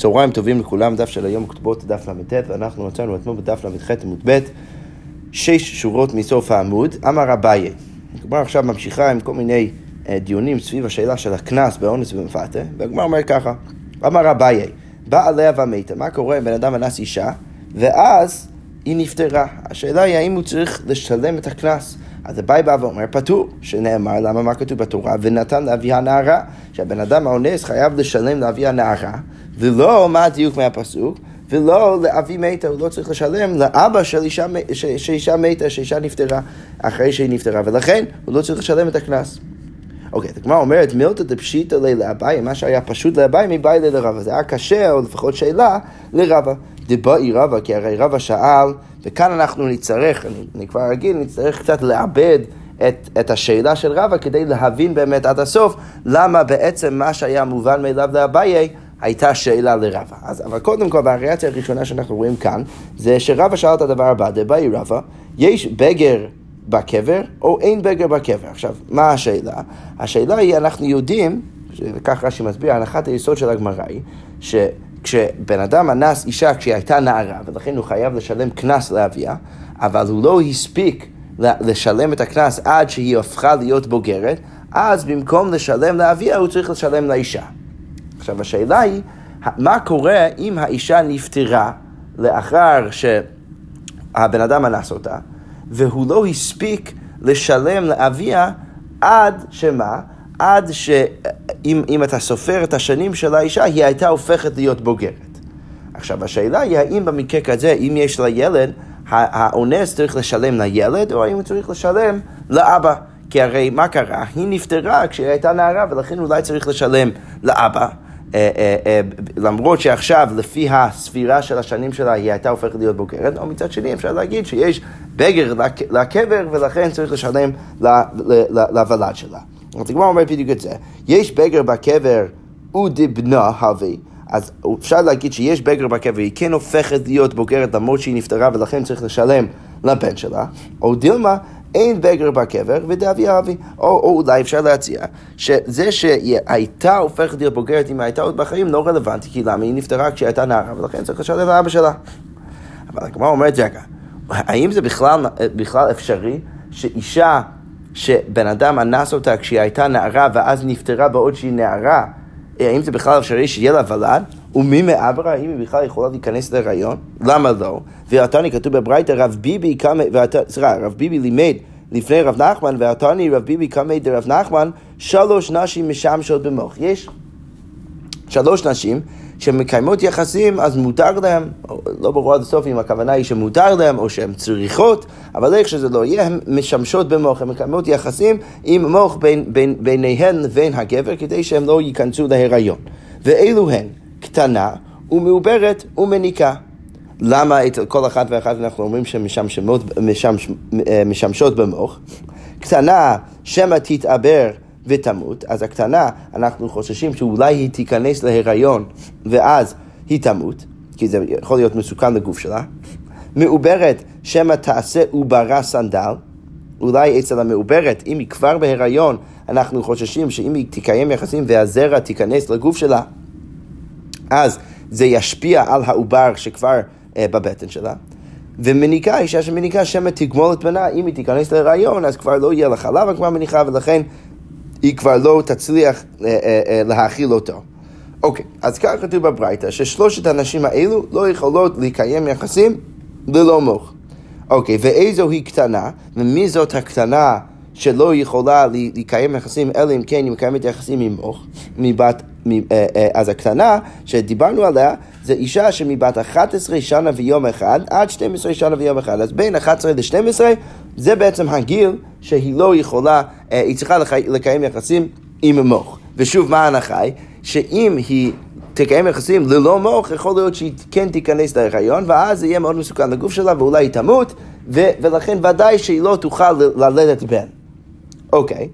צהריים טובים לכולם, דף של היום כתובות דף ל"ט, ואנחנו מצאנו אתמול בדף ל"ח עמוד ב', שש שורות מסוף העמוד, אמר אביי. הגמר עכשיו ממשיכה עם כל מיני אה, דיונים סביב השאלה של הקנס באונס ובמפתה, והגמר אומר ככה, אמר אביי, בא עליה ומתה, מה קורה אם בן אדם אנס אישה, ואז היא נפטרה. השאלה היא האם הוא צריך לשלם את הקנס. אז אביי בא ואומר, פטור, שנאמר, למה מה כתוב בתורה? ונתן לאבי הנערה, שהבן אדם האונס חייב לשלם לאבי הנערה, ולא, מה הדיוק מהפסוק? ולא לאבי מתה, הוא לא צריך לשלם לאבא של אישה, שאישה מתה, שאישה נפטרה, אחרי שהיא נפטרה, ולכן הוא לא צריך לשלם את הקנס. אוקיי, הגמרא אומרת, מילתא דפשיטא לי לאביי, מה שהיה פשוט לאביי מבאי לי לרבא. זה היה קשה, או לפחות שאלה, לרבא. דבאי רבא, כי הרי רבא שאל, וכאן אנחנו נצטרך, אני, אני כבר רגיל, נצטרך קצת לעבד את, את השאלה של רבא כדי להבין באמת עד הסוף למה בעצם מה שהיה מובן מאליו לאביי הייתה שאלה לרבא. אז, אבל קודם כל, והריאציה הראשונה שאנחנו רואים כאן, זה שרבא שאל את הדבר הבא, דבאי רבא, יש בגר בקבר או אין בגר בקבר. עכשיו, מה השאלה? השאלה היא, אנחנו יודעים, וכך רש"י מסביר, הנחת היסוד של הגמרא היא, שכשבן אדם אנס אישה כשהיא הייתה נערה, ולכן הוא חייב לשלם קנס לאביה, אבל הוא לא הספיק לשלם את הקנס עד שהיא הפכה להיות בוגרת, אז במקום לשלם לאביה הוא צריך לשלם לאישה. עכשיו השאלה היא, מה קורה אם האישה נפטרה לאחר שהבן אדם אנס אותה, והוא לא הספיק לשלם לאביה עד שמה? עד שאם אתה סופר את השנים של האישה, היא הייתה הופכת להיות בוגרת. עכשיו השאלה היא האם במקרה כזה, אם יש לה ילד, האונס צריך לשלם לילד, או האם הוא צריך לשלם לאבא. כי הרי מה קרה? היא נפטרה כשהיא הייתה נערה, ולכן אולי צריך לשלם לאבא. אה, אה, אה, למרות שעכשיו, לפי הספירה של השנים שלה, היא הייתה הופכת להיות בוגרת, או מצד שני אפשר להגיד שיש בגר לקבר, ולכן צריך לשלם לוולד שלה. אז הגמרא אומרת בדיוק את זה. יש בגר בקבר ודבנה הווי. אז אפשר להגיד שיש בגר בקבר, היא כן הופכת להיות בוגרת למרות שהיא נפטרה ולכן צריך לשלם לבן שלה, או דילמה, אין בגר בקבר ודאבי אבי. או, או אולי אפשר להציע שזה שהיא הייתה הופכת להיות בוגרת אם הייתה עוד בחיים לא רלוונטי, כי למה היא נפטרה כשהיא הייתה נערה ולכן צריך לשלם לאבא שלה. אבל הגמרא אומרת, רגע, האם זה בכלל, בכלל אפשרי שאישה שבן אדם אנס אותה כשהיא הייתה נערה ואז נפטרה בעוד שהיא נערה, האם זה בכלל אפשרי שיהיה לה ולד? ומי מעברה, האם היא בכלל יכולה להיכנס להיריון? למה לא? ועתני כתוב בברייתא רב ביבי קמא, סליחה, רב ביבי לימד לפני רב נחמן, ועתני רב ביבי קמא דרב נחמן, שלוש נשים משמשות במוח. יש שלוש נשים שמקיימות יחסים, אז מותר להם, לא ברור עד הסוף אם הכוונה היא שמותר להם או שהן צריכות, אבל איך שזה לא יהיה, הן משמשות במוח, הן מקיימות יחסים עם מוח בין, בין, ביניהן לבין הגבר, כדי שהם לא ייכנסו להיריון. ואלו הן קטנה ומעוברת ומניקה. למה אצל כל אחת ואחת אנחנו אומרים שהן משמש, משמשות במוח? קטנה, שמא תתעבר ותמות, אז הקטנה, אנחנו חוששים שאולי היא תיכנס להיריון ואז היא תמות, כי זה יכול להיות מסוכן לגוף שלה. מעוברת, שמא תעשה עוברה סנדל, אולי אצל המעוברת, אם היא כבר בהיריון, אנחנו חוששים שאם היא תקיים יחסים והזרע תיכנס לגוף שלה, אז זה ישפיע על העובר שכבר אה, בבטן שלה. ומניקה, אישה שמניקה שמא תגמול את בנה, אם היא תיכנס להיריון, אז כבר לא יהיה לה חלב כבר מניחה, ולכן היא כבר לא תצליח אה, אה, אה, להאכיל אותו. אוקיי, אז כך כתוב בברייתא, ששלושת הנשים האלו לא יכולות לקיים יחסים ללא מוח. אוקיי, ואיזו היא קטנה, ומי זאת הקטנה שלא יכולה לקיים יחסים אלא אם כן היא מקיימת יחסים עם מוח, מבת, אז הקטנה שדיברנו עליה זה אישה שמבת 11 שנה ויום אחד עד 12 שנה ויום אחד. אז בין 11 ל-12 זה בעצם הגיל שהיא לא יכולה, אה, היא צריכה לקיים יחסים עם מוח. ושוב, מה ההנחה היא? שאם היא תקיים יחסים ללא מוח, יכול להיות שהיא כן תיכנס להיריון, ואז זה יהיה מאוד מסוכן לגוף שלה, ואולי היא תמות, ו- ולכן ודאי שהיא לא תוכל ללדת בן. אוקיי, אה,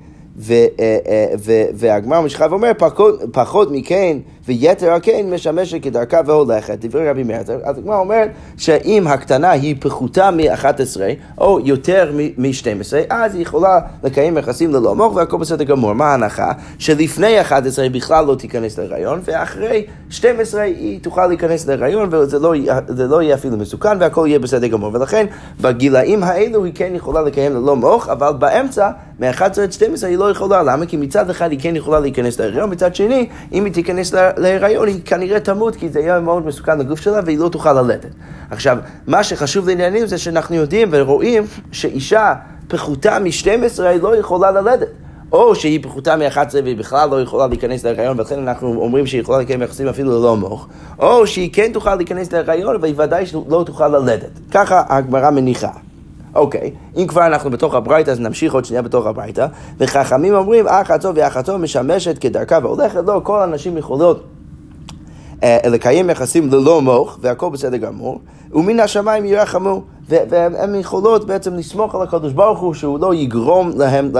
אה, והגמר ממשיכה ואומר, פחות, פחות מכן, ויתר על כן משמשת כדרכה והולכת, דברי רבי מאיר. אז הגמרא אומרת שאם הקטנה היא פחותה מ-11 או יותר מ-12, אז היא יכולה לקיים יחסים ללא מוח והכל בסדר גמור. מה ההנחה? שלפני 11 היא בכלל לא תיכנס להיריון, ואחרי 12 היא תוכל להיכנס להיריון וזה לא, לא יהיה אפילו מסוכן והכל יהיה בסדר גמור. ולכן בגילאים האלו היא כן יכולה לקיים ללא מוח, אבל באמצע, מ-11 עד 12 היא לא יכולה. למה? כי מצד אחד היא כן יכולה להיכנס להיריון, מצד שני, אם היא תיכנס להיריון היא כנראה תמות, כי זה יהיה מאוד מסוכן לגוף שלה והיא לא תוכל ללדת. עכשיו, מה שחשוב לעניינים זה שאנחנו יודעים ורואים שאישה פחותה מ-12 היא לא יכולה ללדת. או שהיא פחותה מ-11 והיא בכלל לא יכולה להיכנס להיריון, ולכן אנחנו אומרים שהיא יכולה לקיים יחסים אפילו ללא מוח, או שהיא כן תוכל להיכנס להיריון, והיא ודאי לא תוכל ללדת. ככה הגמרא מניחה. אוקיי, אם כבר אנחנו בתוך הברייתא, אז נמשיך עוד שנייה בתוך הברייתא. וחכמים אומרים, אחתו ואחתו משמשת כדרכה והולכת, לא, כל הנשים יכולות אה, לקיים יחסים ללא מוח, והכל בסדר גמור, ומן השמיים ירחמו. והן יכולות בעצם לסמוך על הקדוש ברוך הוא שהוא לא יגרום להם,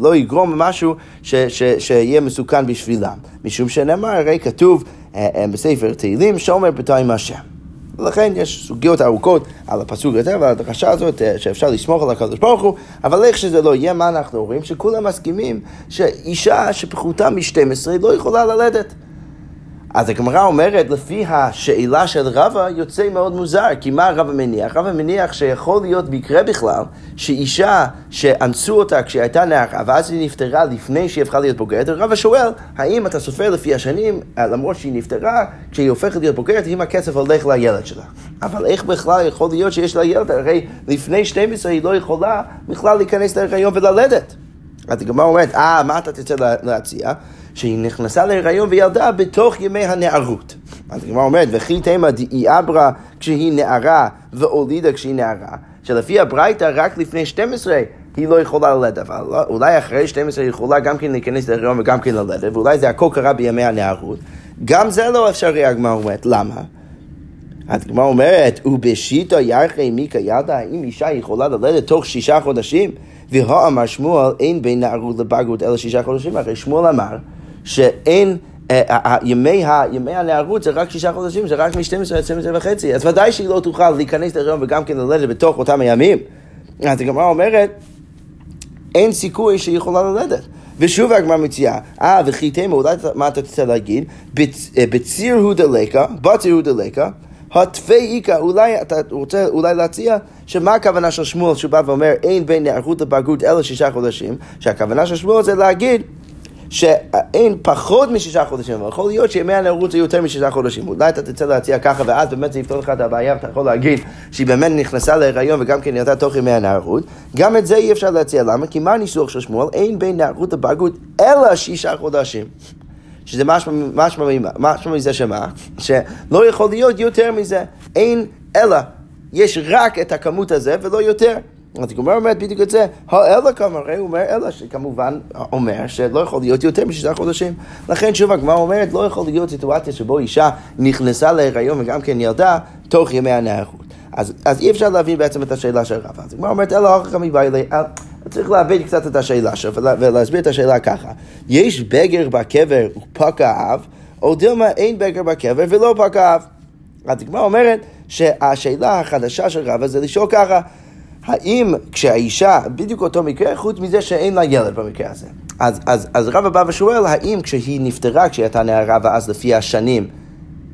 לא יגרום משהו ש, ש, שיהיה מסוכן בשבילם. משום שנאמר, הרי כתוב אה, אה, בספר תהילים, שומר בתיים השם. ולכן יש סוגיות ארוכות על הפסוק הזה ועל הדרשה הזאת אה, שאפשר לסמוך על הקדוש ברוך הוא, אבל איך שזה לא יהיה, מה אנחנו אומרים? שכולם מסכימים שאישה שפחותה מ-12 לא יכולה ללדת. אז הגמרא אומרת, לפי השאלה של רבא, יוצא מאוד מוזר, כי מה רבא מניח? רבא מניח שיכול להיות מקרה בכלל, שאישה שאנסו אותה כשהיא הייתה נערה, ואז היא נפטרה לפני שהיא הפכה להיות בוגרת, רבא שואל, האם אתה סופר לפי השנים, למרות שהיא נפטרה, כשהיא הופכת להיות בוגרת, אם הכסף הולך לילד שלה. אבל איך בכלל יכול להיות שיש לה ילד? הרי לפני 12 היא לא יכולה בכלל להיכנס להיריון וללדת. אז הגמרא אומרת, אה, מה אתה תרצה להציע? שהיא נכנסה להיריון וילדה בתוך ימי הנערות. אז הגמרא אומרת, וכי תימא דאי אברה כשהיא נערה והולידה כשהיא נערה, שלפי הברייתא רק לפני 12 היא לא יכולה ללדת, אבל לא, אולי אחרי 12 היא יכולה גם כן להיכנס להיריון וגם כן ללדת, ואולי זה הכל קרה בימי הנערות. גם זה לא אפשרי, הגמרא אומרת, למה? הגמרא אומרת, ובשיטה ירחי מיקה ידה, האם אישה יכולה ללדת תוך שישה חודשים? והאמר שמואל, אין בין נערות לבגרות אלא שישה חודשים, הרי שמואל אמר שאין... ימי, הנערות זה רק שישה חודשים, זה רק מ-12 עד 12 וחצי, אז ודאי שהיא לא תוכל להיכנס להיריון וגם כן ללדת בתוך אותם הימים. אז הגמרא אומרת, אין סיכוי שהיא יכולה ללדת. ושוב הגמרא מציעה, אה, וכי תימא, אולי מה אתה רוצה להגיד? בציר הוא דלקה, בציר הוא דלקה, התפי איכא, אולי אתה רוצה אולי להציע שמה הכוונה של שמואל שהוא בא ואומר אין בין נערות לבגרות אלא שישה חודשים, שהכוונה של שמואל זה להגיד שאין פחות משישה חודשים, אבל יכול להיות שימי הנערות יהיו יותר משישה חודשים. אולי אתה תצא להציע ככה, ואז באמת זה יפתור לך את הבעיה, ואתה יכול להגיד שהיא באמת נכנסה להיריון וגם כן ירדה תוך ימי הנערות. גם את זה אי אפשר להציע. למה? כי מה הניסוח של שמואל? אין בין נערות לבגרות אלא שישה חודשים. שזה משמע מזה שמה? שלא יכול להיות יותר מזה. אין אלא. יש רק את הכמות הזה ולא יותר. אז הגמרא אומרת בדיוק את זה, האלא כמראה, הוא אומר אלא שכמובן אומר שלא יכול להיות יותר משישה חודשים. לכן שוב הגמרא אומרת, לא יכול להיות סיטואציה שבו אישה נכנסה להיריון וגם כן ילדה תוך ימי הנערות. אז, אז אי אפשר להבין בעצם את השאלה של רבא. אז הגמרא אומרת, אלא אחר כך מבעלי, צריך להבין קצת את השאלה שלו ולהסביר את השאלה ככה. יש בגר בקבר ופקע אב, או דילמה אין בגר בקבר ולא פקע אב. אז הגמרא אומרת שהשאלה החדשה של רבא זה לשאול ככה, האם כשהאישה, בדיוק אותו מקרה, חוץ מזה שאין לה ילד במקרה הזה. אז, אז, אז רבא בא ושואל, האם כשהיא נפטרה, כשהיא הייתה נערה, ואז לפי השנים,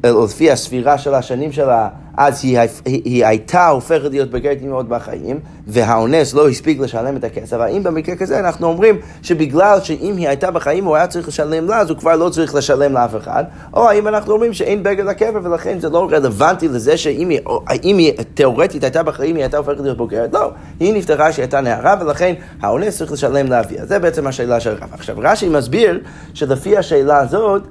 או לפי הספירה של השנים שלה, אז היא, היא, היא הייתה הופכת להיות בגרת אימהות בחיים, והאונס לא הספיק לשלם את הכסף. האם במקרה כזה אנחנו אומרים שבגלל שאם היא הייתה בחיים הוא היה צריך לשלם לה, אז הוא כבר לא צריך לשלם לאף אחד, או האם אנחנו אומרים שאין בגד לקבר ולכן זה לא רלוונטי לזה שאם היא, האם היא תאורטית הייתה בחיים היא הייתה הופכת להיות בוגרת? לא, היא נפטרה שהיא הייתה נערה ולכן האונס צריך לשלם לאביה. זה בעצם השאלה של רב. עכשיו רש"י מסביר שלפי השאלה הזאת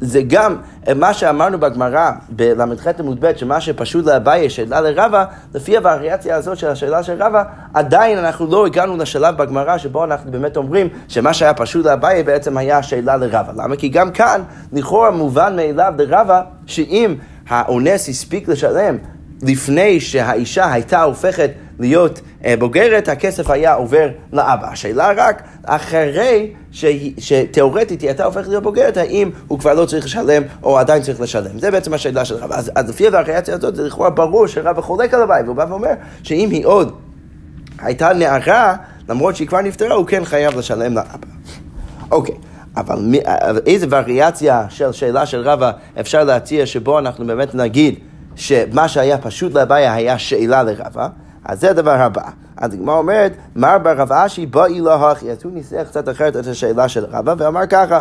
זה גם מה שאמרנו בגמרא בל"ח עמוד ב', שמה שפשוט לאביי שאלה לרבה, לפי הווריאציה הזאת של השאלה של רבה, עדיין אנחנו לא הגענו לשלב בגמרא שבו אנחנו באמת אומרים שמה שהיה פשוט לאביי בעצם היה שאלה לרבה. למה? כי גם כאן, לכאורה מובן מאליו לרבה, שאם האונס הספיק לשלם לפני שהאישה הייתה הופכת להיות אה, בוגרת, הכסף היה עובר לאבא. השאלה רק, אחרי ש... שתאורטית היא הייתה הופכת להיות בוגרת, האם הוא כבר לא צריך לשלם או עדיין צריך לשלם. זה בעצם השאלה של רבא. אז, אז לפי הווריאציה הזאת, זה לכאורה ברור שרבא חולק על הבית, והוא בא ואומר שאם היא עוד הייתה נערה, למרות שהיא כבר נפטרה, הוא כן חייב לשלם לאבא. אוקיי. אבל מי, איזה וריאציה של שאלה של רבא אפשר להציע שבו אנחנו באמת נגיד שמה שהיה פשוט לבעיה היה שאלה לרבא? אז זה הדבר הבא. אז הגמרא אומרת, מר בר רב אשי באי לא הכי. אז הוא ניסח קצת אחרת את השאלה של רבא ואמר ככה,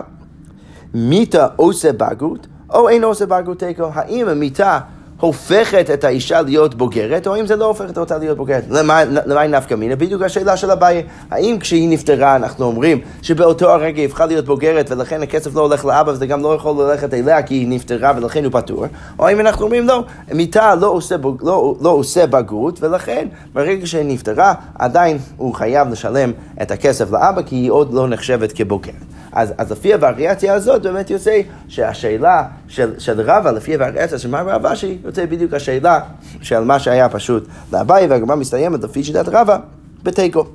מיתה עושה בגרות או אין עושה בגרות תיקו? האם המיתה הופכת את האישה להיות בוגרת, או אם זה לא הופכת אותה להיות בוגרת. למה היא נפקא מינה? בדיוק השאלה של אביי. האם כשהיא נפטרה אנחנו אומרים שבאותו הרגע היא הפכה להיות בוגרת ולכן הכסף לא הולך לאבא וזה גם לא יכול ללכת אליה כי היא נפטרה ולכן הוא פטור, או אם אנחנו אומרים לא, מיתה לא עושה, בוג, לא, לא עושה בגרות ולכן ברגע שהיא נפטרה עדיין הוא חייב לשלם את הכסף לאבא כי היא עוד לא נחשבת כבוגרת. אז, אז לפי הווריאציה הזאת באמת יוצא שהשאלה של, של רבא, לפי הווריאציה של מר רבא, שהיא יוצא בדיוק השאלה של מה שהיה פשוט לאביי, והגמרא מסתיימת לפי שיטת רבא בתיקו.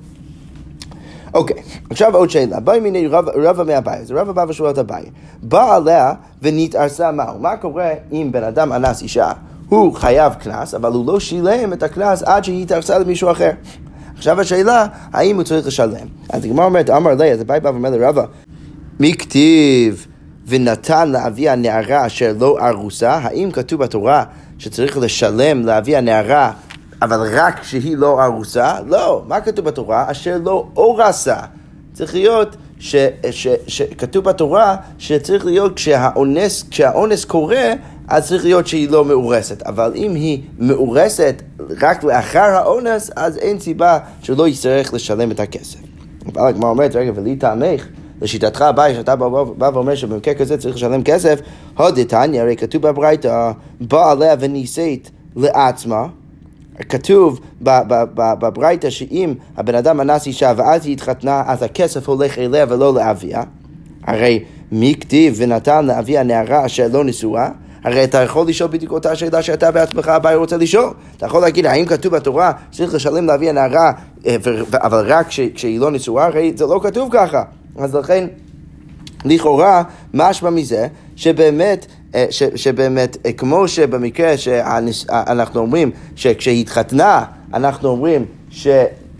אוקיי, עכשיו עוד שאלה. בואי מיני רבא מאביי, אז רבא בא ושואל את אביי. בא עליה ונתערסה מהו? מה קורה אם בן אדם אנס אישה? הוא חייב קנס, אבל הוא לא שילם את הקנס עד שהיא התערסה למישהו אחר. עכשיו השאלה, האם הוא צריך לשלם? אז הגמרא אומרת, אמר לי, אז אביי בא ואומר לרבא, מי כתיב ונתן לאבי הנערה אשר לא ארוסה? האם כתוב בתורה שצריך לשלם לאבי הנערה אבל רק כשהיא לא ארוסה? לא. מה כתוב בתורה? אשר לא אורסה. צריך להיות שכתוב בתורה שצריך להיות כשהאונס, כשהאונס קורה, אז צריך להיות שהיא לא מאורסת. אבל אם היא מאורסת רק לאחר האונס, אז אין סיבה שלא יצטרך לשלם את הכסף. אבל הגמרא אומרת, רגע, ולי טעמך. לשיטתך הבעיה, שאתה בא, ואומר שבמקרה כזה צריך לשלם כסף, הודתניא, הרי כתוב בברייתא, בא עליה ונישאת לעצמה. כתוב בברייתא שאם הבן אדם אנס אישה ואז היא התחתנה, אז הכסף הולך אליה ולא לאביה. הרי מי כתיב ונתן לאביה נערה אשר לא נשואה? הרי אתה יכול לשאול בדיוק אותה שאלה שאתה בעצמך הבא רוצה לשאול. אתה יכול להגיד, האם כתוב בתורה שצריך לשלם לאבי הנערה, אה, אבל רק כשהיא לא נשואה? הרי זה לא כתוב ככה. אז לכן, לכאורה, משמע מזה שבאמת, אה, ש, שבאמת, אה, כמו שבמקרה שאנחנו אומרים שכשהיא התחתנה, אנחנו אומרים ש...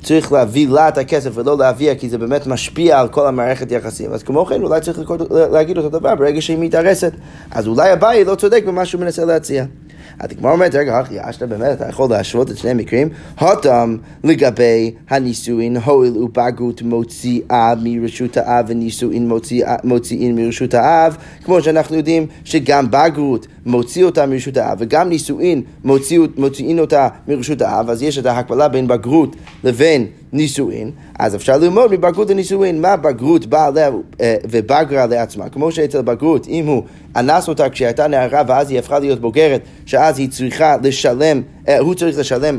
צריך להביא לה את הכסף ולא להביאה כי זה באמת משפיע על כל המערכת יחסים. אז כמו כן אולי צריך להגיד אותו דבר ברגע שהיא מתארסת. אז אולי אביי לא צודק במה שהוא מנסה להציע. הגמרא אומרת, רגע, אחי, אשתה באמת, אתה יכול להשוות את שני המקרים? הותם לגבי הנישואין, הואיל ובגרות מוציאה מרשות האב ונישואין מוציאים מרשות האב, כמו שאנחנו יודעים שגם בגרות מוציא אותה מרשות האב וגם נישואין מוציאים אותה מרשות האב, אז יש את ההקבלה בין בגרות לבין נישואין, אז אפשר ללמוד מבגרות הנישואין מה בגרות באה עליה אה, ובגרה לעצמה. כמו שאצל בגרות, אם הוא אנס אותה כשהייתה נערה ואז היא הפכה להיות בוגרת, שאז היא צריכה לשלם, אה, הוא צריך לשלם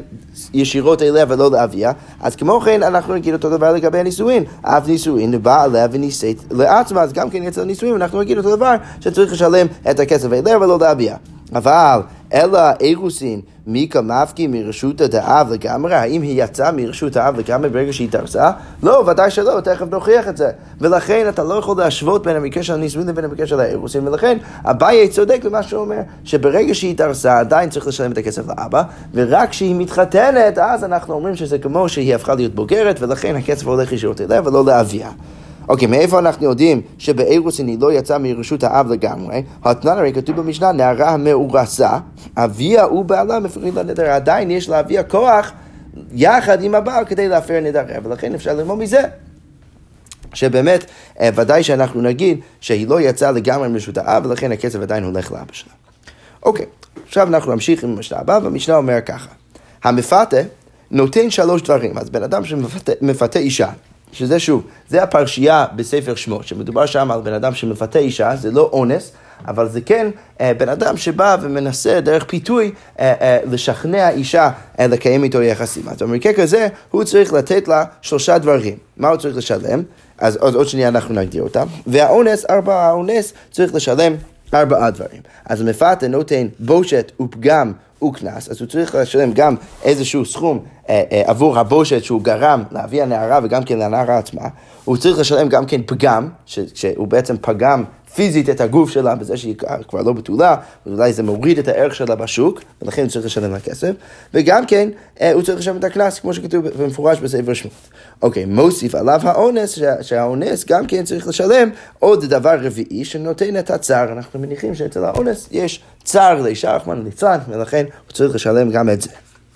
ישירות אליה ולא לאביה, אז כמו כן אנחנו נגיד אותו דבר לגבי הנישואין. אב נישואין בא עליה ונישאת לעצמה, אז גם כן אצל הנישואין אנחנו נגיד אותו דבר שצריך לשלם את הכסף אליה ולא לאביה. אבל אלא אירוסין מיקה מפקי מרשות האב לגמרי? האם היא יצאה מרשות האב לגמרי ברגע שהיא תרסה? לא, ודאי שלא, תכף נוכיח את זה. ולכן אתה לא יכול להשוות בין המקרה של הנישואין לבין המקרה של האירוסין, ולכן אביי צודק במה שהוא אומר, שברגע שהיא תרסה עדיין צריך לשלם את הכסף לאבא, ורק כשהיא מתחתנת, אז אנחנו אומרים שזה כמו שהיא הפכה להיות בוגרת, ולכן הכסף הולך ישירות אליה ולא לאביה. אוקיי, מאיפה אנחנו יודעים שבאירוסין היא לא יצאה מרשות האב לגמרי? התנן הרי כתוב במשנה, נערה המאורסה, אביה ובעלה מפרים לנדר. עדיין יש לאביה כוח יחד עם הבעל כדי להפר נדריה, ולכן אפשר ללמוד מזה. שבאמת, אה, ודאי שאנחנו נגיד שהיא לא יצאה לגמרי מרשות האב, ולכן הכסף עדיין הולך לאבא שלה. אוקיי, עכשיו אנחנו נמשיך עם המשנה הבאה, והמשנה אומר ככה: המפתה נותן שלוש דברים. אז בן אדם שמפתה אישה, שזה שוב, זה הפרשייה בספר שמות, שמדובר שם על בן אדם שמפתה אישה, זה לא אונס, אבל זה כן אה, בן אדם שבא ומנסה דרך פיתוי אה, אה, לשכנע אישה אה, לקיים איתו יחסים. אז במקרה כזה, הוא צריך לתת לה שלושה דברים. מה הוא צריך לשלם? אז עוד, עוד שנייה אנחנו נגדיר אותם. והאונס, ארבע האונס, צריך לשלם ארבעה דברים. אז המפתה נותן בושת ופגם וקנס, אז הוא צריך לשלם גם איזשהו סכום אה, אה, עבור הבושת שהוא גרם לאבי הנערה וגם כן לנערה עצמה. הוא צריך לשלם גם כן פגם, ש, שהוא בעצם פגם פיזית את הגוף שלה בזה שהיא כבר לא בתולה, ואולי זה מוריד את הערך שלה בשוק, ולכן הוא צריך לשלם לה כסף, וגם כן אה, הוא צריך לשלם את הקנס, כמו שכתוב במפורש בספר שמות. אוקיי, מוסיף עליו האונס, שהאונס גם כן צריך לשלם עוד דבר רביעי שנותן את הצער. אנחנו מניחים שאצל האונס יש צער לאישה, רחמנא ליצלן, ולכן הוא צריך לשלם גם את זה.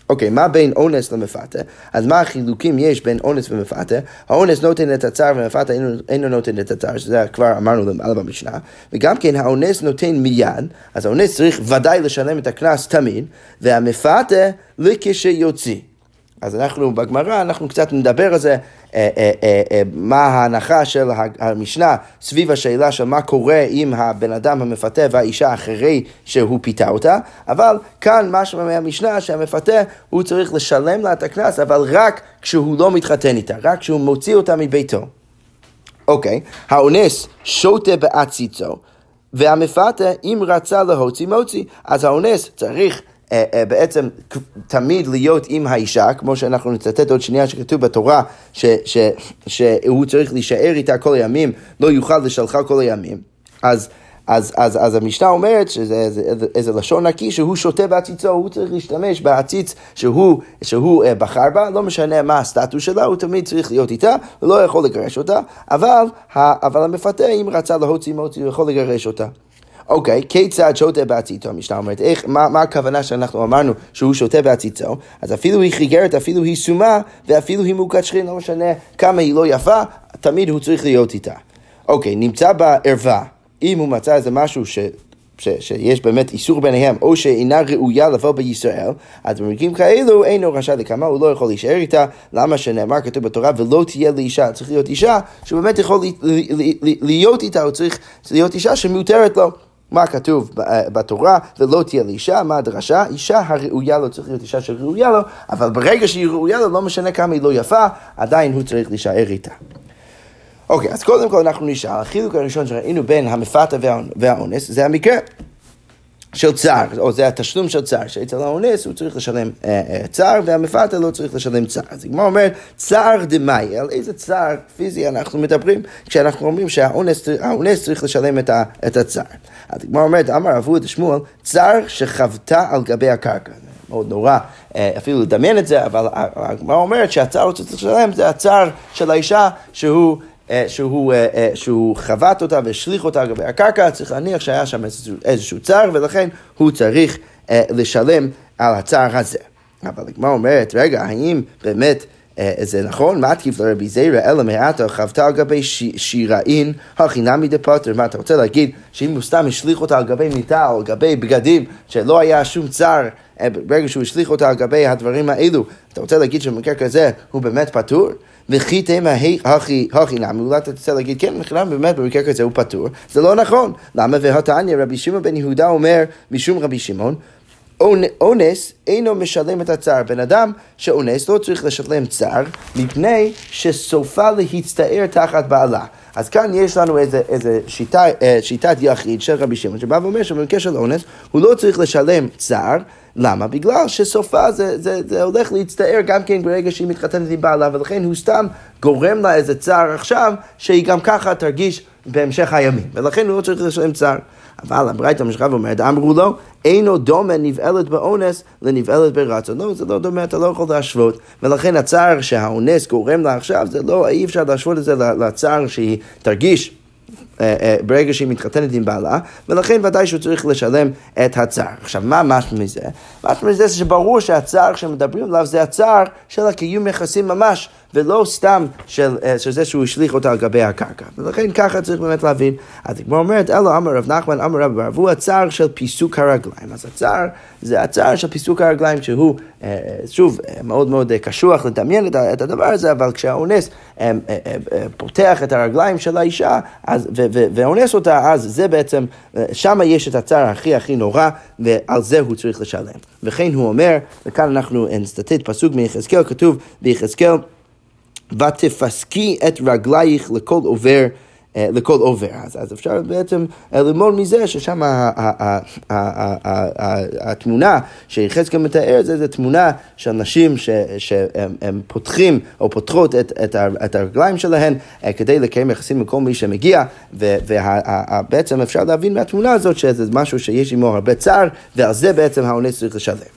אוקיי, מה בין אונס למפתה? אז מה החילוקים יש בין אונס ומפתה? האונס נותן את הצער ומפתה אינו נותן את הצער, שזה כבר אמרנו למעלה במשנה. וגם כן האונס נותן מיד, אז האונס צריך ודאי לשלם את הקנס תמיד, והמפתה לכשיוציא. אז אנחנו בגמרא, אנחנו קצת נדבר על זה, אה, אה, אה, מה ההנחה של המשנה סביב השאלה של מה קורה עם הבן אדם המפתה והאישה אחרי שהוא פיתה אותה, אבל כאן משמע מהמשנה שהמפתה הוא צריך לשלם לה את הקנס, אבל רק כשהוא לא מתחתן איתה, רק כשהוא מוציא אותה מביתו. אוקיי, האונס שותה בעציצו. והמפתה, אם רצה להוציא מוציא, אז האונס צריך בעצם תמיד להיות עם האישה, כמו שאנחנו נצטט עוד שנייה שכתוב בתורה, ש, ש, שהוא צריך להישאר איתה כל הימים, לא יוכל לשלחה כל הימים. אז, אז, אז, אז המשנה אומרת שזה איזה, איזה לשון נקי שהוא שותה בעציצו, הוא צריך להשתמש בעציץ שהוא, שהוא uh, בחר בה, לא משנה מה הסטטוס שלה, הוא תמיד צריך להיות איתה, הוא לא יכול לגרש אותה, אבל, אבל המפתה אם רצה להוציא מוציא הוא יכול לגרש אותה. אוקיי, כיצד שותה בעציצו? המשנה אומרת, איך, מה, מה הכוונה שאנחנו אמרנו שהוא שותה בעציצו? אז אפילו היא חיגרת, אפילו היא סומה, ואפילו היא מוכת שכין, לא משנה כמה היא לא יפה, תמיד הוא צריך להיות איתה. אוקיי, נמצא בערווה, אם הוא מצא איזה משהו ש... ש, שיש באמת איסור ביניהם, או שאינה ראויה לבוא בישראל, אז במקרים כאלו אינו רשאי לקמה, הוא לא יכול להישאר איתה, למה שנאמר כתוב בתורה, ולא תהיה לאישה, צריך להיות אישה שבאמת יכול להיות איתה, הוא צריך להיות אישה שמותרת לו. מה כתוב אה, בתורה, ולא תהיה לאישה, מה הדרשה? אישה הראויה לו, צריך להיות אישה שראויה לו, אבל ברגע שהיא ראויה לו, לא משנה כמה היא לא יפה, עדיין הוא צריך להישאר איתה. אוקיי, אז קודם כל אנחנו נשאל, החילוק הראשון שראינו בין המפתה והאונס, זה המקרה. של צער, או זה התשלום של צער, שאצל האונס הוא צריך לשלם אה, אה, צער והמפתה לא צריך לשלם צער. אז הגמרא אומרת, צער דמאי, על איזה צער פיזי אנחנו מדברים כשאנחנו אומרים שהאונס צריך לשלם את, ה, את הצער. אז הגמרא אומרת, אמר אבו את שמואל, צער שחוותה על גבי הקרקע. מאוד נורא אה, אפילו לדמיין את זה, אבל הגמרא אומרת שהצער שצריך לשלם זה הצער של האישה שהוא... אה, שהוא, אה, אה, שהוא חבט אותה והשליך אותה על גבי הקרקע, צריך להניח שהיה שם איזשהו, צער, ולכן הוא צריך לשלם על הצער הזה. אבל הגמרא אומרת, רגע, האם באמת זה נכון? מה תקיף לרבי זיירה אלא מעטה חבטה על גבי שיראין הכי דפוטר? מה אתה רוצה להגיד שאם הוא סתם השליך אותה על גבי מיטה או על גבי בגדים שלא היה שום צער ברגע שהוא השליך אותה על גבי הדברים האלו, אתה רוצה להגיד שבמקרה כזה הוא באמת פטור? וכי תימא הכי נמי, אולי אתה רוצה להגיד, כן, מבחינה באמת במקרה כזה הוא פטור, זה לא נכון. למה? והתניא רבי שמעון בן יהודה אומר, משום רבי שמעון, אונס אינו משלם את הצער. בן אדם שאונס לא צריך לשלם צער מפני שסופה להצטער תחת בעלה. אז כאן יש לנו איזה, איזה שיטה, אה, שיטת יחיד של רבי שמעון שבא ואומר שבמקרה של אונס הוא לא צריך לשלם צער למה? בגלל שסופה זה, זה, זה הולך להצטער גם כן ברגע שהיא מתחתנת עם בעלה, ולכן הוא סתם גורם לה איזה צער עכשיו, שהיא גם ככה תרגיש בהמשך הימים, ולכן הוא לא צריך לשלם צער. אבל הברייתא משכב אומרת, אמרו לו, אינו דומה נבעלת באונס לנבעלת ברצון. לא, זה לא דומה, אתה לא יכול להשוות. ולכן הצער שהאונס גורם לה עכשיו, זה לא, אי אפשר להשוות את זה לצער שהיא תרגיש. אה, אה, ברגע שהיא מתחתנת עם בעלה, ולכן ודאי שהוא צריך לשלם את הצער. עכשיו, מה משמע מזה? משמע מזה שברור שהצער שמדברים עליו זה הצער של הקיום יחסים ממש. ולא סתם של, אה, של זה שהוא השליך אותה על גבי הקרקע. ולכן ככה צריך באמת להבין. אז הגמרא אומרת, אלו אמר רב נחמן, אמר רב ברב, הוא הצער של פיסוק הרגליים. אז הצער זה הצער של פיסוק הרגליים, שהוא, אה, שוב, אה, מאוד מאוד קשוח לדמיין את הדבר הזה, אבל כשהאונס פותח את הרגליים של האישה אז, ואונס אותה, אז זה בעצם, שם יש את הצער הכי הכי נורא, ועל זה הוא צריך לשלם. וכן הוא אומר, וכאן אנחנו נצטט פסוק מיחזקאל, כתוב ביחזקאל, ותפסקי את רגלייך לכל עובר לכל עובר. אז, אז אפשר בעצם ללמוד מזה ששם התמונה שיחזקאל מתאר זה, זה תמונה של נשים שהם פותחים או פותחות את, את, את הרגליים שלהן כדי לקיים יחסים עם כל מי שמגיע, ובעצם אפשר להבין מהתמונה הזאת שזה משהו שיש עמו הרבה צער, ועל זה בעצם האונס צריך לשלם.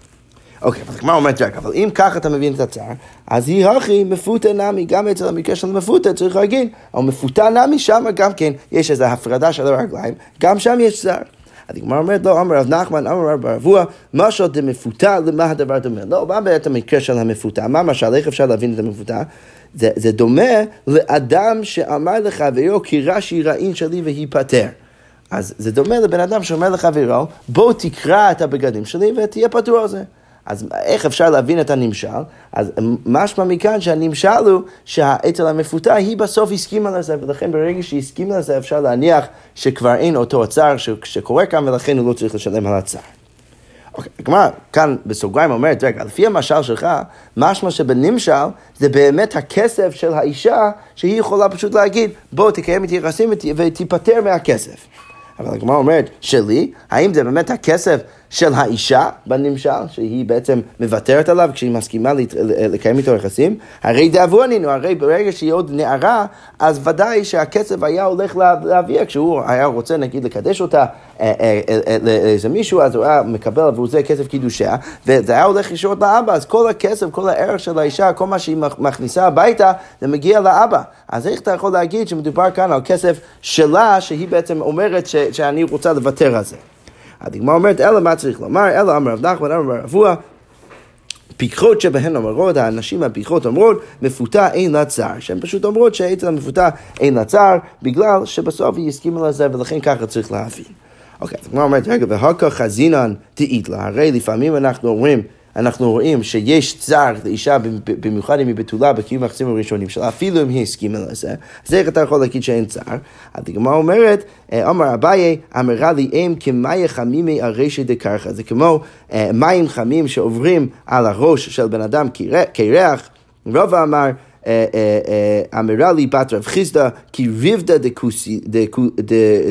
אוקיי, אז הגמרא אומרת, רגע, אבל אם ככה אתה מבין את הצער, אז היא הכי מפותה נמי, גם אצל המקרה של מפותה צריך להגיד, או מפותה נמי, שם גם כן יש איזו הפרדה של הרגליים, גם שם יש צער. הגמרא אומרת, לא, אמר רב נחמן, אמר רב ברבוע, משל דמפותה, למה הדבר דומה? לא, מה בעצם המקרה של המפותה? מה משל, איך אפשר להבין את המפותה? זה, זה דומה לאדם שאמר לחברו, כי רש"י רעין שלי והיפטר. אז זה דומה לבן אדם שאומר לחברו, בוא תקרא את הבגדים שלי ותהיה פטור על זה. אז איך אפשר להבין את הנמשל? אז משמע מכאן שהנמשל הוא שהאצל המפותה היא בסוף הסכימה לזה, ולכן ברגע שהיא הסכימה לזה אפשר להניח שכבר אין אותו הצער שקורה כאן, ולכן הוא לא צריך לשלם על הצער. אוקיי, הגמרא כאן בסוגריים אומרת, רגע, לפי המשל שלך, משמע שבנמשל זה באמת הכסף של האישה שהיא יכולה פשוט להגיד, בוא תקיים איתי יחסים ותיפטר מהכסף. אבל הגמרא אומרת, שלי, האם זה באמת הכסף של האישה בנמשל, שהיא בעצם מוותרת עליו כשהיא מסכימה לקיים איתו יחסים? הרי דאבונינו, הרי ברגע שהיא עוד נערה, אז ודאי שהכסף היה הולך לאביה, כשהוא היה רוצה נגיד לקדש אותה אה, אה, אה, לאיזה מישהו, אז הוא היה מקבל עבור זה כסף קידושיה, וזה היה הולך ישירות לאבא, אז כל הכסף, כל הערך של האישה, כל מה שהיא מכניסה הביתה, זה מגיע לאבא. אז איך אתה יכול להגיד שמדובר כאן על כסף שלה, שהיא בעצם אומרת ש, שאני רוצה לוותר על זה? הדגמר אומרת, אלא מה צריך לומר? אלא אמר רב נחמן, אמר רב אבוה. פיקחות שבהן אומרות, הנשים הפיקחות אומרות, מפותה אין לה צער. שהן פשוט אומרות שאצל המפותה אין לה צער, בגלל שבסוף היא הסכימה לזה, ולכן ככה צריך להבין. אוקיי, אז הגמרא אומרת, רגע, והכה חזינן דאית לה, הרי לפעמים אנחנו אומרים, אנחנו רואים שיש צער לאישה, במיוחד אם היא בתולה בקיום היחסים הראשונים שלה, אפילו אם היא הסכימה לזה, אז איך אתה יכול להגיד שאין צער? אז הגמרא אומרת, אה, אמר אביי, אמרה לי אם כמאי חמימי הרשע דקרחה, זה כמו אה, מים חמים שעוברים על הראש של בן אדם קירח, רבא אמר, אה, אה, אה, לי בת רב חיסדא, כי ריבדא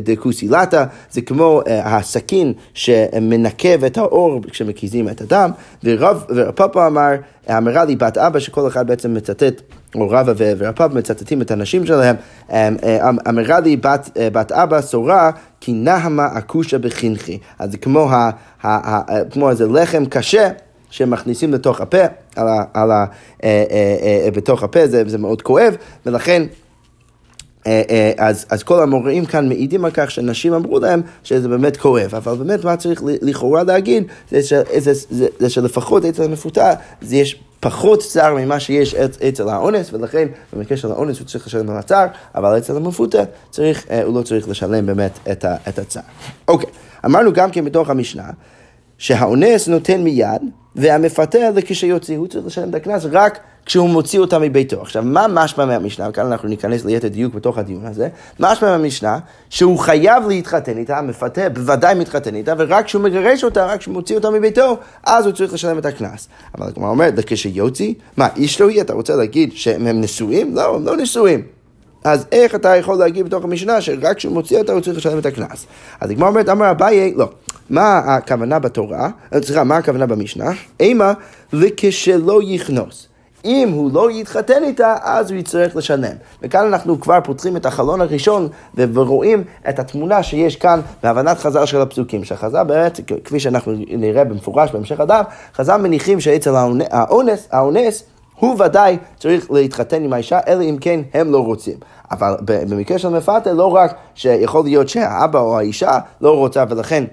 דקוסילתא, זה כמו הסכין שמנקב את האור כשמקיזים את הדם, ורב אמר, אמרה לי בת אבא, שכל אחד בעצם מצטט או רבא ורפ"ב מצטטים את הנשים שלהם, אמרה לי בת, בת אבא סורה, כי נהמה אקושה בחינכי. אז כמו, ה, ה, ה, כמו איזה לחם קשה. שמכניסים לתוך הפה, על ה, על ה, אה, אה, אה, בתוך הפה, זה, זה מאוד כואב, ולכן... אז, אז כל המוראים כאן מעידים על כך שאנשים אמרו להם שזה באמת כואב, אבל באמת מה צריך לכאורה להגיד זה, ש, זה, זה, זה שלפחות אצל המפותה זה יש פחות צער ממה שיש אצל האונס, ולכן במקרה של האונס הוא צריך לשלם על הצער, אבל אצל המפותה צריך, הוא לא צריך לשלם באמת את, את הצער. אוקיי, אמרנו גם כן בתוך המשנה שהאונס נותן מיד והמפתה כשיוציא, הוא צריך לשלם את הקנס רק כשהוא מוציא אותה מביתו. עכשיו, מה משמע מהמשנה? וכאן אנחנו ניכנס ליתר דיוק בתוך הדיון הזה. משמע מהמשנה שהוא חייב להתחתן איתה, המפתה בוודאי מתחתן איתה, ורק כשהוא מגרש אותה, רק כשהוא מוציא אותה מביתו, אז הוא צריך לשלם את הקנס. אבל הגמרא אומרת, כשיוציא, מה, איש לא יהיה, אתה רוצה להגיד שהם נשואים? לא, הם לא נשואים. אז איך אתה יכול להגיד בתוך המשנה שרק כשהוא מוציא אותה הוא צריך לשלם את הקנס? אז הגמרא אומרת, אמר אביי, לא. מה הכוונה בתורה, אה, סליחה, מה הכוונה במשנה? אימה לכשלא יכנוס. אם הוא לא יתחתן איתה, אז הוא יצטרך לשלם. וכאן אנחנו כבר פותחים את החלון הראשון ורואים את התמונה שיש כאן בהבנת חז"ל של הפסוקים. שחז"ל באמת, כפי שאנחנו נראה במפורש בהמשך הדף, חז"ל מניחים שאצל האונס, האונס הוא ודאי צריך להתחתן עם האישה, אלא אם כן הם לא רוצים. אבל במקרה של מפתה, לא רק שיכול להיות שהאבא או האישה לא רוצה ולכן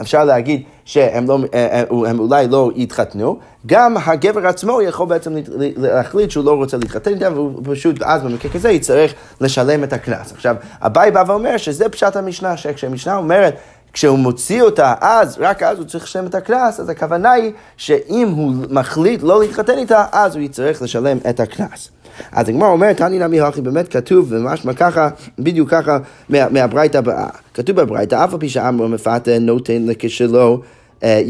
אפשר להגיד שהם לא, אה, אה, הם אולי לא יתחתנו, גם הגבר עצמו יכול בעצם להחליט שהוא לא רוצה להתחתן איתם, והוא פשוט אז במקרה כזה יצטרך לשלם את הקנס. עכשיו, אביי בא ואומר שזה פשט המשנה, שכשהמשנה אומרת כשהוא מוציא אותה, אז, רק אז הוא צריך לשלם את הקנס, אז הכוונה היא שאם הוא מחליט לא להתחתן איתה, אז הוא יצטרך לשלם את הקנס. אז הגמרא אומרת, תני נמי הכי באמת כתוב ממש ככה, בדיוק ככה מהברייתא הבאה. כתוב בברייתא, אף על פי שאמרו מפתה נותן לכשלו, אה,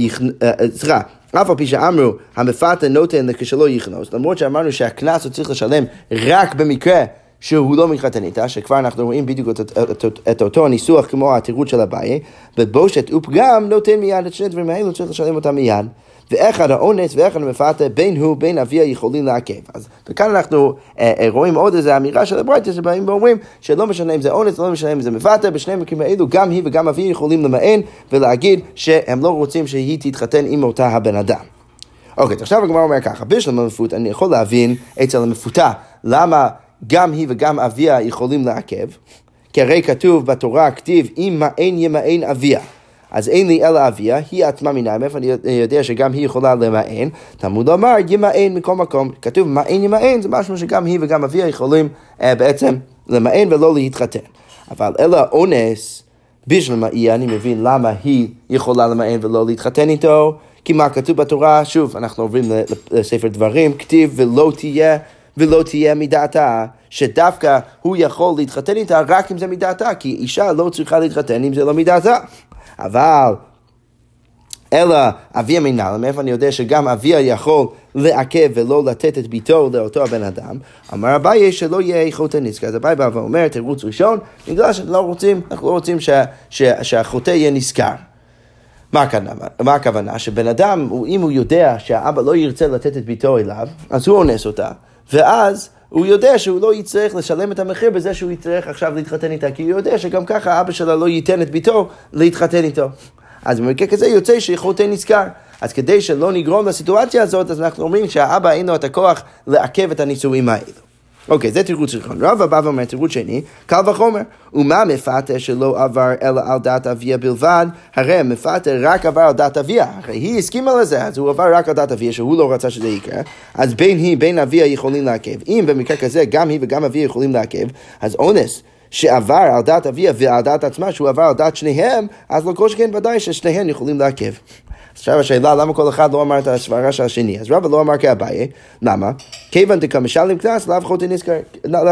אה, אה, סליחה, אף על פי שאמרו המפתה נותן לכשלו יכנוס, למרות שאמרנו שהקנס הוא צריך לשלם רק במקרה שהוא לא מתחתן איתה, שכבר אנחנו רואים בדיוק את, את, את, את אותו ניסוח כמו התירוץ של אביי, ובושת ופגם נותן מיד את שני הדברים האלו, צריך לשלם אותם מיד. ואחד האונס ואחד המפתה, בין הוא בין אביה יכולים לעכב. אז וכאן אנחנו אה, אה, רואים עוד איזו אמירה של הברייתא שבאים ואומרים שלא משנה אם זה אונס, לא משנה אם זה מפתה, בשני המקרים האלו גם היא וגם אביה יכולים למען ולהגיד שהם לא רוצים שהיא תתחתן עם אותה הבן אדם. אוקיי, עכשיו הגמרא אומר ככה, בשלמה המפות, אני יכול להבין אצל המפותה למה גם היא וגם אביה יכולים לעכב, כי הרי כתוב בתורה, כתיב, אם מעין ימען אביה. אז אין לי אלא אביה, היא עצמה מן מאיפה אני יודע שגם היא יכולה למען, תלמוד לומר ימען מכל מקום, כתוב מען ימען, זה משהו שגם היא וגם אביה יכולים uh, בעצם למען ולא להתחתן. אבל אלא אונס, בשביל מאי אני מבין למה היא יכולה למען ולא להתחתן איתו, כי מה כתוב בתורה, שוב, אנחנו עוברים לספר דברים, כתיב ולא תהיה ולא תהיה מדעתה, שדווקא הוא יכול להתחתן איתה רק אם זה מדעתה, כי אישה לא צריכה להתחתן אם זה לא מדעתה. אבל אלא אביה מנהלם, מאיפה אני יודע שגם אביה יכול לעכב ולא לתת את ביתו לאותו הבן אדם? אמר אביי שלא יהיה חוטא נזכר. אז אביי בא ואומר, תירוץ ראשון, בגלל שאנחנו לא רוצים, אנחנו לא רוצים שהחוטא יהיה נזכר. מה הכוונה? שבן אדם, אם הוא יודע שהאבא לא ירצה לתת את ביתו אליו, אז הוא אונס אותה, ואז הוא יודע שהוא לא יצטרך לשלם את המחיר בזה שהוא יצטרך עכשיו להתחתן איתה, כי הוא יודע שגם ככה אבא שלה לא ייתן את ביתו להתחתן איתו. אז במקרה כזה יוצא שיכולתי נזכר. אז כדי שלא נגרום לסיטואציה הזאת, אז אנחנו אומרים שהאבא אין לו את הכוח לעכב את הנישואים האלו. אוקיי, זה תירוץ ראשון. רבא בא ואומר תירוץ שני, קל וחומר. ומה מפתה שלא עבר אלא על דעת אביה בלבד? הרי המפתה רק עבר על דעת אביה. הרי היא הסכימה לזה, אז הוא עבר רק על דעת אביה, שהוא לא רצה שזה יקרה. אז בין היא, בין אביה יכולים לעכב. אם במקרה כזה גם היא וגם אביה יכולים לעכב, אז אונס. שעבר על דעת אביה ועל דעת עצמה, שהוא עבר על דעת שניהם, אז לא כל שכן ודאי ששניהם יכולים לעכב. עכשיו השאלה, למה כל אחד לא אמר את הסברה של השני? אז רבא לא אמר כאביי, למה? כיוון דקה משלם קנס, לאו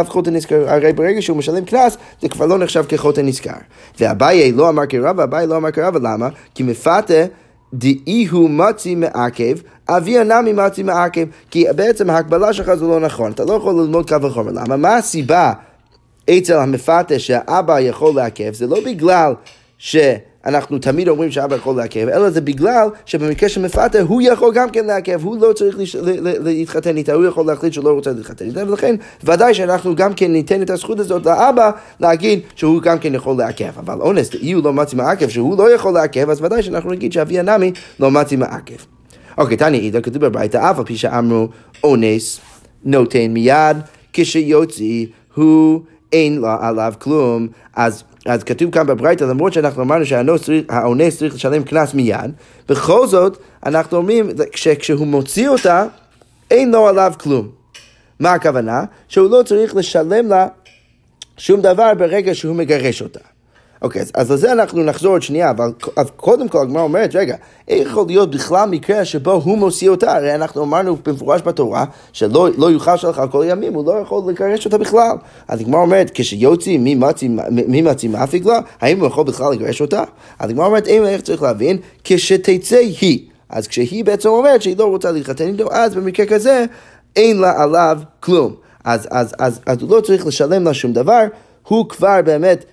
חוטא נזכר, הרי ברגע שהוא משלם קנס, זה כבר לא נחשב כחוטא נזכר. ואביי לא אמר כרבא, אביי לא אמר כרבא, למה? כי מפתה דאי הוא מצי מעכב, אבי הנמי מצי מעכב, כי בעצם ההקבלה שלך זה לא נכון, אתה לא יכול ללמוד קו וחומר, למה? מה הסיבה אצל המפתה שהאבא יכול לעכב? זה לא בגלל ש... אנחנו תמיד אומרים שאבא יכול לעכב, אלא זה בגלל שבמקרה של מפתה הוא יכול גם כן לעכב, הוא לא צריך להתחתן איתה, הוא יכול להחליט שהוא לא רוצה להתחתן איתה, ולכן ודאי שאנחנו גם כן ניתן את הזכות הזאת לאבא להגיד שהוא גם כן יכול לעכב. אבל אונס, אם הוא לא מצי מעכב, שהוא לא יכול לעכב, אז ודאי שאנחנו נגיד שאבי הנמי לא מצי מעכב. אוקיי, תני אידה, כתוב בברייתא, אף על פי שאמרו אונס נותן מיד, כשיוציא הוא אין לה עליו כלום, אז אז כתוב כאן בברייתא, למרות שאנחנו אמרנו שהאונס צריך לשלם קנס מיד, בכל זאת, אנחנו אומרים שכשהוא מוציא אותה, אין לו עליו כלום. מה הכוונה? שהוא לא צריך לשלם לה שום דבר ברגע שהוא מגרש אותה. אוקיי, אז, אז לזה אנחנו נחזור עוד שנייה, אבל אז קודם כל הגמרא אומרת, רגע, איך יכול להיות בכלל מקרה שבו הוא מוציא אותה? הרי אנחנו אמרנו במפורש בתורה שלא לא יוכל שלך על כל הימים, הוא לא יכול לגרש אותה בכלל. אז הגמרא אומרת, כשיוציא מי מציא מאפיק לה, האם הוא יכול בכלל לגרש אותה? אז הגמרא אומרת, אין איך צריך להבין, כשתצא היא. אז כשהיא בעצם אומרת שהיא לא רוצה להתחתן איתו, אז במקרה כזה אין לה עליו כלום. אז, אז, אז, אז הוא לא צריך לשלם לה שום דבר, הוא כבר באמת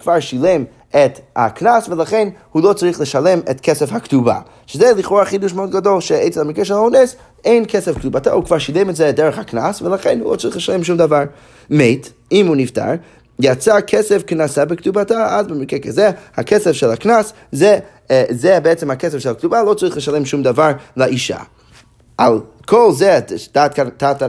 כבר שילם את הקנס, ולכן הוא לא צריך לשלם את כסף הכתובה. שזה לכאורה חידוש מאוד גדול, שאצל המקרה של האונס אין כסף כתובתה, הוא כבר שילם את זה דרך הקנס, ולכן הוא לא צריך לשלם שום דבר. מת, אם הוא נפטר, יצא כסף כנסה בכתובתה, אז במקרה כזה, הכסף של הקנס זה, אה, זה בעצם הכסף של הכתובה, לא צריך לשלם שום דבר לאישה. על כל זה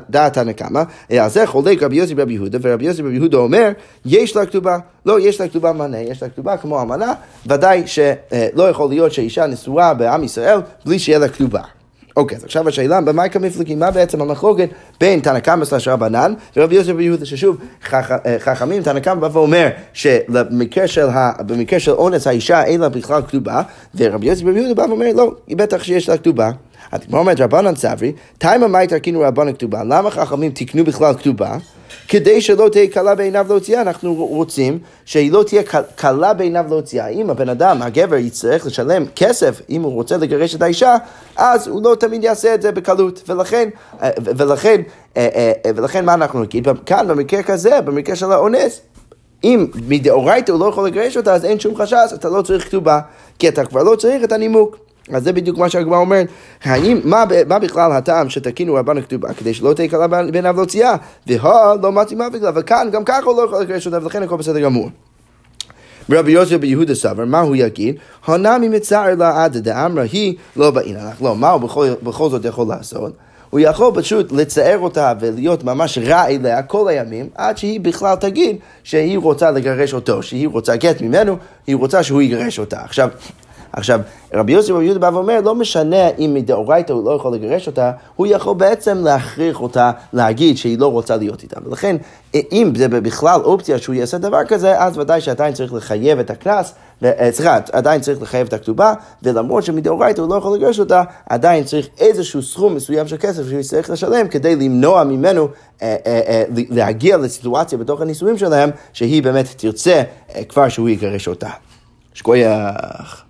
דעת הנקמה, על זה חולק רבי יוסי ברבי יהודה, ורבי יוסי ברבי יהודה אומר, יש לה כתובה, לא, יש לה כתובה מנה, יש לה כתובה כמו אמנה, ודאי שלא יכול להיות שאישה נשואה בעם ישראל בלי שיהיה לה כתובה. אוקיי, אז עכשיו השאלה, במה כמפלגים, מה בעצם המחלוקת בין תנא קמא סלש רבנן ורבי יוסף ויהודה, ששוב, חכמים, תנא קמא בא ואומר שבמקרה של אונס האישה אין לה בכלל כתובה, ורבי יוסף ויהודה בא ואומר, לא, היא בטח שיש לה כתובה. כמו אומרת רבנן סברי, תימא מאי תרקינו רבנן כתובה, למה חכמים תיקנו בכלל כתובה? כדי שלא תהיה קלה בעיניו להוציאה, אנחנו רוצים שהיא לא תהיה קלה בעיניו להוציאה. אם הבן אדם, הגבר, יצטרך לשלם כסף, אם הוא רוצה לגרש את האישה, אז הוא לא תמיד יעשה את זה בקלות. ולכן, ולכן, ולכן מה אנחנו נגיד? כאן, במקרה כזה, במקרה של האונס, אם מדאורייתא הוא לא יכול לגרש אותה, אז אין שום חשש, אתה לא צריך כתובה, כי אתה כבר לא צריך את הנימוק. אז זה בדיוק מה שהגמרא אומרת, האם, מה, מה בכלל הטעם שתקינו רבן הכתובה כדי שלא תהיה קלה בעיניו להוציאה, והא לא מתאימה בגלל, וכאן גם ככה הוא לא יכול לגרש אותה ולכן הכל בסדר גמור. רבי יוסף ביהודה סבר, מה הוא יגיד? הנמי מצער לה עד דאמרה היא לא בעינך. לא, מה הוא בכל, בכל זאת יכול לעשות? הוא יכול פשוט לצער אותה ולהיות ממש רע אליה כל הימים, עד שהיא בכלל תגיד שהיא רוצה לגרש אותו, שהיא רוצה גט ממנו, היא רוצה שהוא יגרש אותה. עכשיו, עכשיו, רבי יוסי רבי יהודה בא ואומר, לא משנה אם מדאורייתא הוא לא יכול לגרש אותה, הוא יכול בעצם להכריח אותה להגיד שהיא לא רוצה להיות איתה. ולכן, אם זה בכלל אופציה שהוא יעשה דבר כזה, אז ודאי שעדיין צריך לחייב את הקנס, אה, סליחה, עדיין צריך לחייב את הכתובה, ולמרות שמדאורייתא הוא לא יכול לגרש אותה, עדיין צריך איזשהו סכום מסוים של כסף שהוא יצטרך לשלם כדי למנוע ממנו אה, אה, להגיע לסיטואציה בתוך הנישואים שלהם, שהיא באמת תרצה כבר שהוא יגרש אותה. שכוייח.